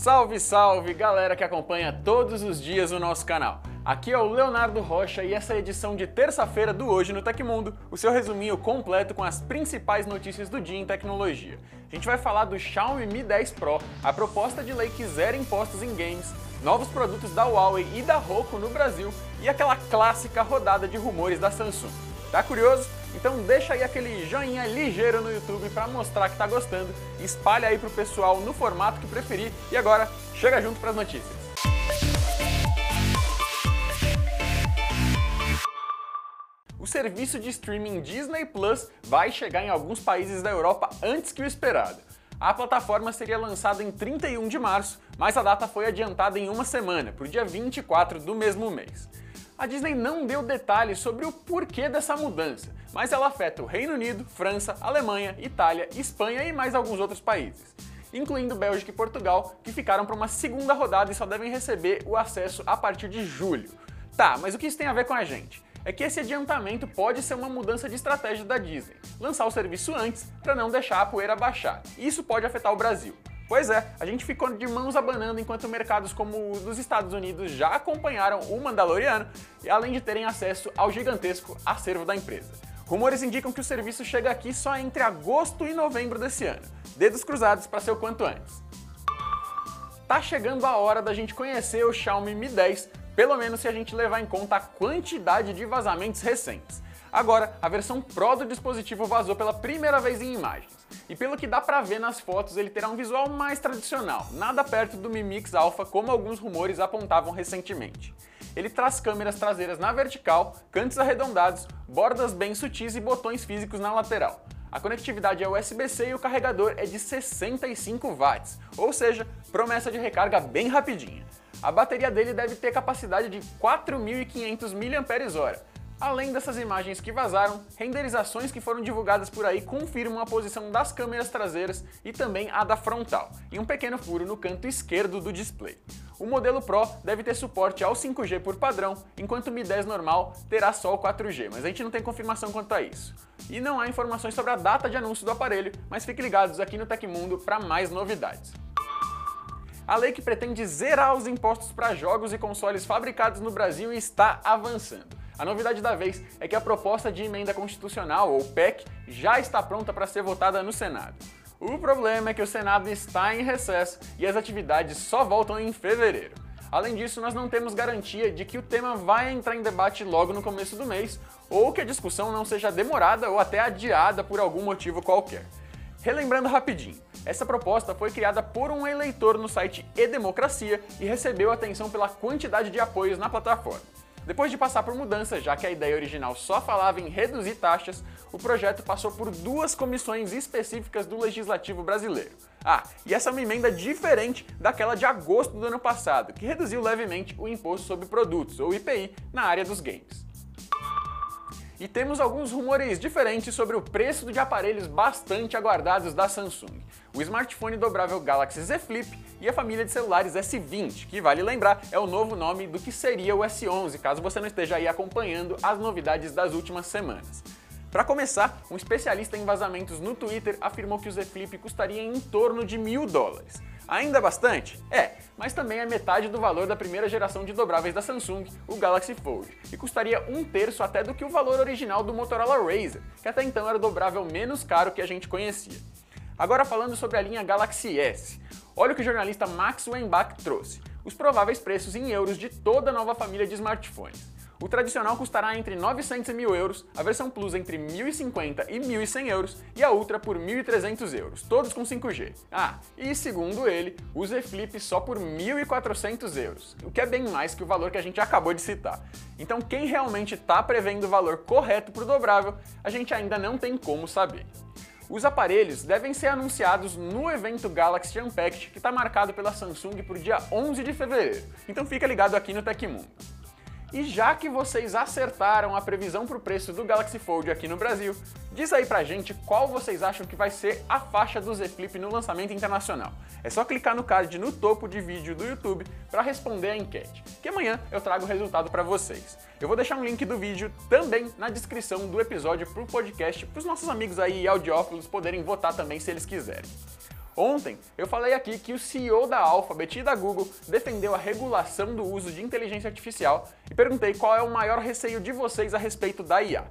Salve, salve, galera que acompanha todos os dias o nosso canal. Aqui é o Leonardo Rocha e essa é a edição de terça-feira do Hoje no Tecmundo, o seu resuminho completo com as principais notícias do dia em tecnologia. A gente vai falar do Xiaomi Mi 10 Pro, a proposta de lei que zera impostos em games, novos produtos da Huawei e da Roku no Brasil e aquela clássica rodada de rumores da Samsung. Tá curioso? Então deixa aí aquele joinha ligeiro no YouTube para mostrar que tá gostando, espalha aí pro pessoal no formato que preferir e agora chega junto para as notícias. O serviço de streaming Disney Plus vai chegar em alguns países da Europa antes que o esperado. A plataforma seria lançada em 31 de março, mas a data foi adiantada em uma semana, para o dia 24 do mesmo mês. A Disney não deu detalhes sobre o porquê dessa mudança, mas ela afeta o Reino Unido, França, Alemanha, Itália, Espanha e mais alguns outros países, incluindo Bélgica e Portugal, que ficaram para uma segunda rodada e só devem receber o acesso a partir de julho. Tá, mas o que isso tem a ver com a gente? É que esse adiantamento pode ser uma mudança de estratégia da Disney, lançar o serviço antes para não deixar a poeira baixar. E isso pode afetar o Brasil. Pois é, a gente ficou de mãos abanando enquanto mercados como os dos Estados Unidos já acompanharam o Mandaloriano, além de terem acesso ao gigantesco acervo da empresa. Rumores indicam que o serviço chega aqui só entre agosto e novembro desse ano. Dedos cruzados para ser o quanto antes. Tá chegando a hora da gente conhecer o Xiaomi Mi 10, pelo menos se a gente levar em conta a quantidade de vazamentos recentes. Agora, a versão Pro do dispositivo vazou pela primeira vez em imagens. E pelo que dá pra ver nas fotos, ele terá um visual mais tradicional, nada perto do Mi Mix Alpha como alguns rumores apontavam recentemente. Ele traz câmeras traseiras na vertical, cantos arredondados, bordas bem sutis e botões físicos na lateral. A conectividade é USB-C e o carregador é de 65 watts, ou seja, promessa de recarga bem rapidinha. A bateria dele deve ter capacidade de 4.500 mAh, Além dessas imagens que vazaram, renderizações que foram divulgadas por aí confirmam a posição das câmeras traseiras e também a da frontal, e um pequeno furo no canto esquerdo do display. O modelo Pro deve ter suporte ao 5G por padrão, enquanto o Mi 10 normal terá só o 4G, mas a gente não tem confirmação quanto a isso. E não há informações sobre a data de anúncio do aparelho, mas fiquem ligados aqui no Tecmundo para mais novidades. A lei que pretende zerar os impostos para jogos e consoles fabricados no Brasil está avançando. A novidade da vez é que a proposta de emenda constitucional, ou PEC, já está pronta para ser votada no Senado. O problema é que o Senado está em recesso e as atividades só voltam em fevereiro. Além disso, nós não temos garantia de que o tema vai entrar em debate logo no começo do mês, ou que a discussão não seja demorada ou até adiada por algum motivo qualquer. Relembrando rapidinho, essa proposta foi criada por um eleitor no site E-Democracia e recebeu atenção pela quantidade de apoios na plataforma. Depois de passar por mudanças, já que a ideia original só falava em reduzir taxas, o projeto passou por duas comissões específicas do legislativo brasileiro. Ah, e essa é uma emenda diferente daquela de agosto do ano passado, que reduziu levemente o imposto sobre produtos, ou IPI, na área dos games. E temos alguns rumores diferentes sobre o preço de aparelhos bastante aguardados da Samsung. O smartphone dobrável Galaxy Z Flip e a família de celulares S20, que vale lembrar é o novo nome do que seria o S11, caso você não esteja aí acompanhando as novidades das últimas semanas. Para começar, um especialista em vazamentos no Twitter afirmou que o Z Flip custaria em torno de mil dólares. Ainda bastante? É, mas também é metade do valor da primeira geração de dobráveis da Samsung, o Galaxy Fold, e custaria um terço até do que o valor original do Motorola Razr, que até então era o dobrável menos caro que a gente conhecia. Agora falando sobre a linha Galaxy S, olha o que o jornalista Max Weinbach trouxe, os prováveis preços em euros de toda a nova família de smartphones. O tradicional custará entre 900 e 1.000 euros, a versão Plus entre 1.050 e 1.100 euros e a Ultra por 1.300 euros, todos com 5G. Ah, e segundo ele, o Z Flip só por 1.400 euros, o que é bem mais que o valor que a gente acabou de citar. Então quem realmente está prevendo o valor correto para o dobrável, a gente ainda não tem como saber. Os aparelhos devem ser anunciados no evento Galaxy Unpacked, que está marcado pela Samsung para o dia 11 de fevereiro. Então fica ligado aqui no Tecmundo. E já que vocês acertaram a previsão para o preço do Galaxy Fold aqui no Brasil, diz aí pra gente qual vocês acham que vai ser a faixa do Z Flip no lançamento internacional. É só clicar no card no topo de vídeo do YouTube para responder a enquete, que amanhã eu trago o resultado para vocês. Eu vou deixar um link do vídeo também na descrição do episódio para o podcast, para os nossos amigos aí audiófilos poderem votar também se eles quiserem. Ontem eu falei aqui que o CEO da Alphabet e da Google defendeu a regulação do uso de inteligência artificial e perguntei qual é o maior receio de vocês a respeito da IA.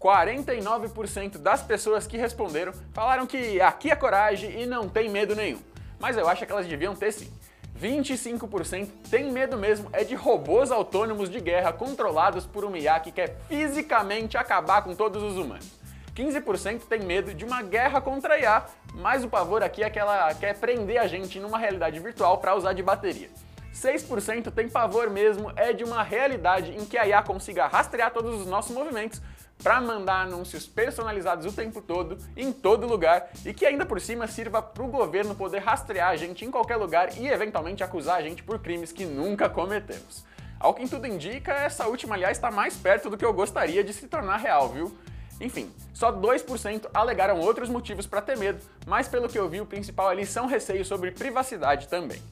49% das pessoas que responderam falaram que aqui é coragem e não tem medo nenhum. Mas eu acho que elas deviam ter sim. 25% tem medo mesmo é de robôs autônomos de guerra controlados por uma IA que quer fisicamente acabar com todos os humanos. 15% tem medo de uma guerra contra IA, mas o pavor aqui é que ela quer prender a gente numa realidade virtual para usar de bateria. 6% tem pavor mesmo é de uma realidade em que a IA consiga rastrear todos os nossos movimentos para mandar anúncios personalizados o tempo todo, em todo lugar, e que ainda por cima sirva para o governo poder rastrear a gente em qualquer lugar e eventualmente acusar a gente por crimes que nunca cometemos. Ao que tudo indica, essa última, aliás, está mais perto do que eu gostaria de se tornar real, viu? Enfim, só 2% alegaram outros motivos para ter medo, mas pelo que eu vi, o principal ali são receios sobre privacidade também.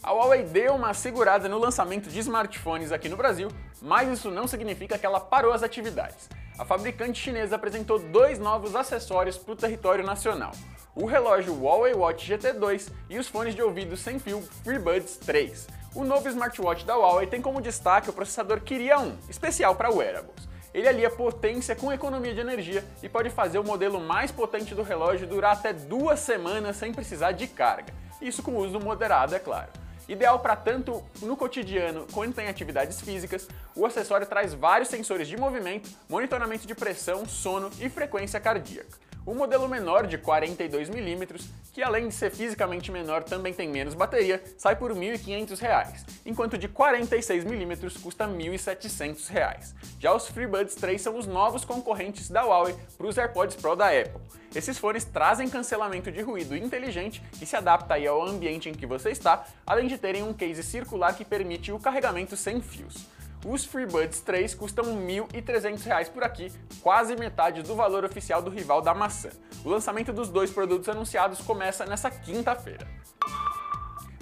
A Huawei deu uma segurada no lançamento de smartphones aqui no Brasil, mas isso não significa que ela parou as atividades. A fabricante chinesa apresentou dois novos acessórios para o território nacional: o relógio Huawei Watch GT2 e os fones de ouvido sem fio FreeBuds 3. O novo smartwatch da Huawei tem como destaque o processador Kiria 1, especial para wearables. Ele alia potência com economia de energia e pode fazer o modelo mais potente do relógio durar até duas semanas sem precisar de carga. Isso com uso moderado, é claro. Ideal para tanto no cotidiano quanto em atividades físicas, o acessório traz vários sensores de movimento, monitoramento de pressão, sono e frequência cardíaca. O modelo menor de 42mm, que além de ser fisicamente menor também tem menos bateria, sai por R$ 1.500, enquanto de 46mm custa R$ 1.700. Já os FreeBuds 3 são os novos concorrentes da Huawei para os AirPods Pro da Apple. Esses fones trazem cancelamento de ruído inteligente que se adapta aí ao ambiente em que você está, além de terem um case circular que permite o carregamento sem fios. Os FreeBuds 3 custam R$ 1.300 por aqui, quase metade do valor oficial do rival da maçã. O lançamento dos dois produtos anunciados começa nessa quinta-feira.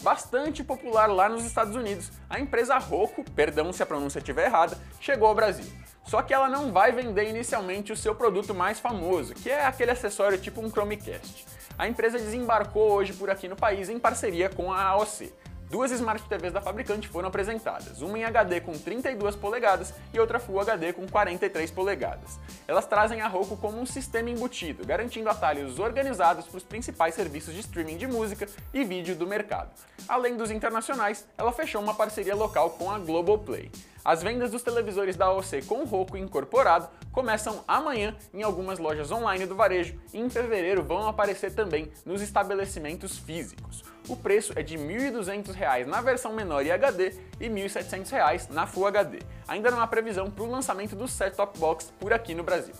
Bastante popular lá nos Estados Unidos, a empresa Roku, perdão se a pronúncia estiver errada, chegou ao Brasil. Só que ela não vai vender inicialmente o seu produto mais famoso, que é aquele acessório tipo um Chromecast. A empresa desembarcou hoje por aqui no país em parceria com a AOC. Duas Smart TVs da fabricante foram apresentadas, uma em HD com 32 polegadas e outra Full HD com 43 polegadas. Elas trazem a Roku como um sistema embutido, garantindo atalhos organizados para os principais serviços de streaming de música e vídeo do mercado. Além dos internacionais, ela fechou uma parceria local com a Globoplay. As vendas dos televisores da AOC com Roku incorporado começam amanhã em algumas lojas online do varejo e em fevereiro vão aparecer também nos estabelecimentos físicos. O preço é de R$ 1.200 na versão menor e HD e R$ 1.700 na Full HD. Ainda não há previsão para o lançamento do set-top box por aqui no Brasil.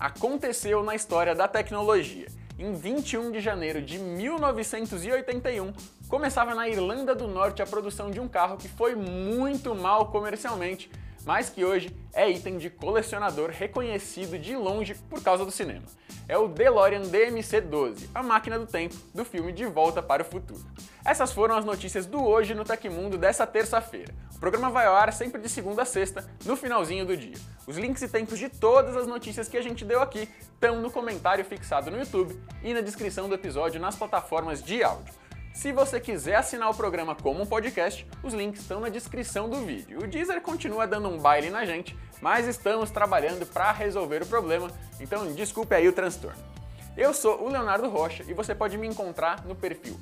Aconteceu na história da tecnologia em 21 de janeiro de 1981, começava na Irlanda do Norte a produção de um carro que foi muito mal comercialmente, mas que hoje é item de colecionador reconhecido de longe por causa do cinema. É o DeLorean DMC-12, a máquina do tempo do filme De Volta para o Futuro. Essas foram as notícias do Hoje no Tecmundo dessa terça-feira. O programa vai ao ar sempre de segunda a sexta, no finalzinho do dia. Os links e tempos de todas as notícias que a gente deu aqui estão no comentário fixado no YouTube e na descrição do episódio nas plataformas de áudio. Se você quiser assinar o programa como um podcast, os links estão na descrição do vídeo. O Deezer continua dando um baile na gente, mas estamos trabalhando para resolver o problema, então desculpe aí o transtorno. Eu sou o Leonardo Rocha e você pode me encontrar no perfil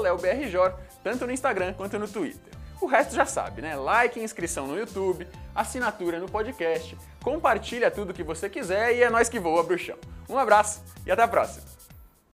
leobrjor, tanto no Instagram quanto no Twitter. O resto já sabe, né? Like, inscrição no YouTube, assinatura no podcast, compartilha tudo que você quiser e é nós que voa, bruxão. Um abraço e até a próxima!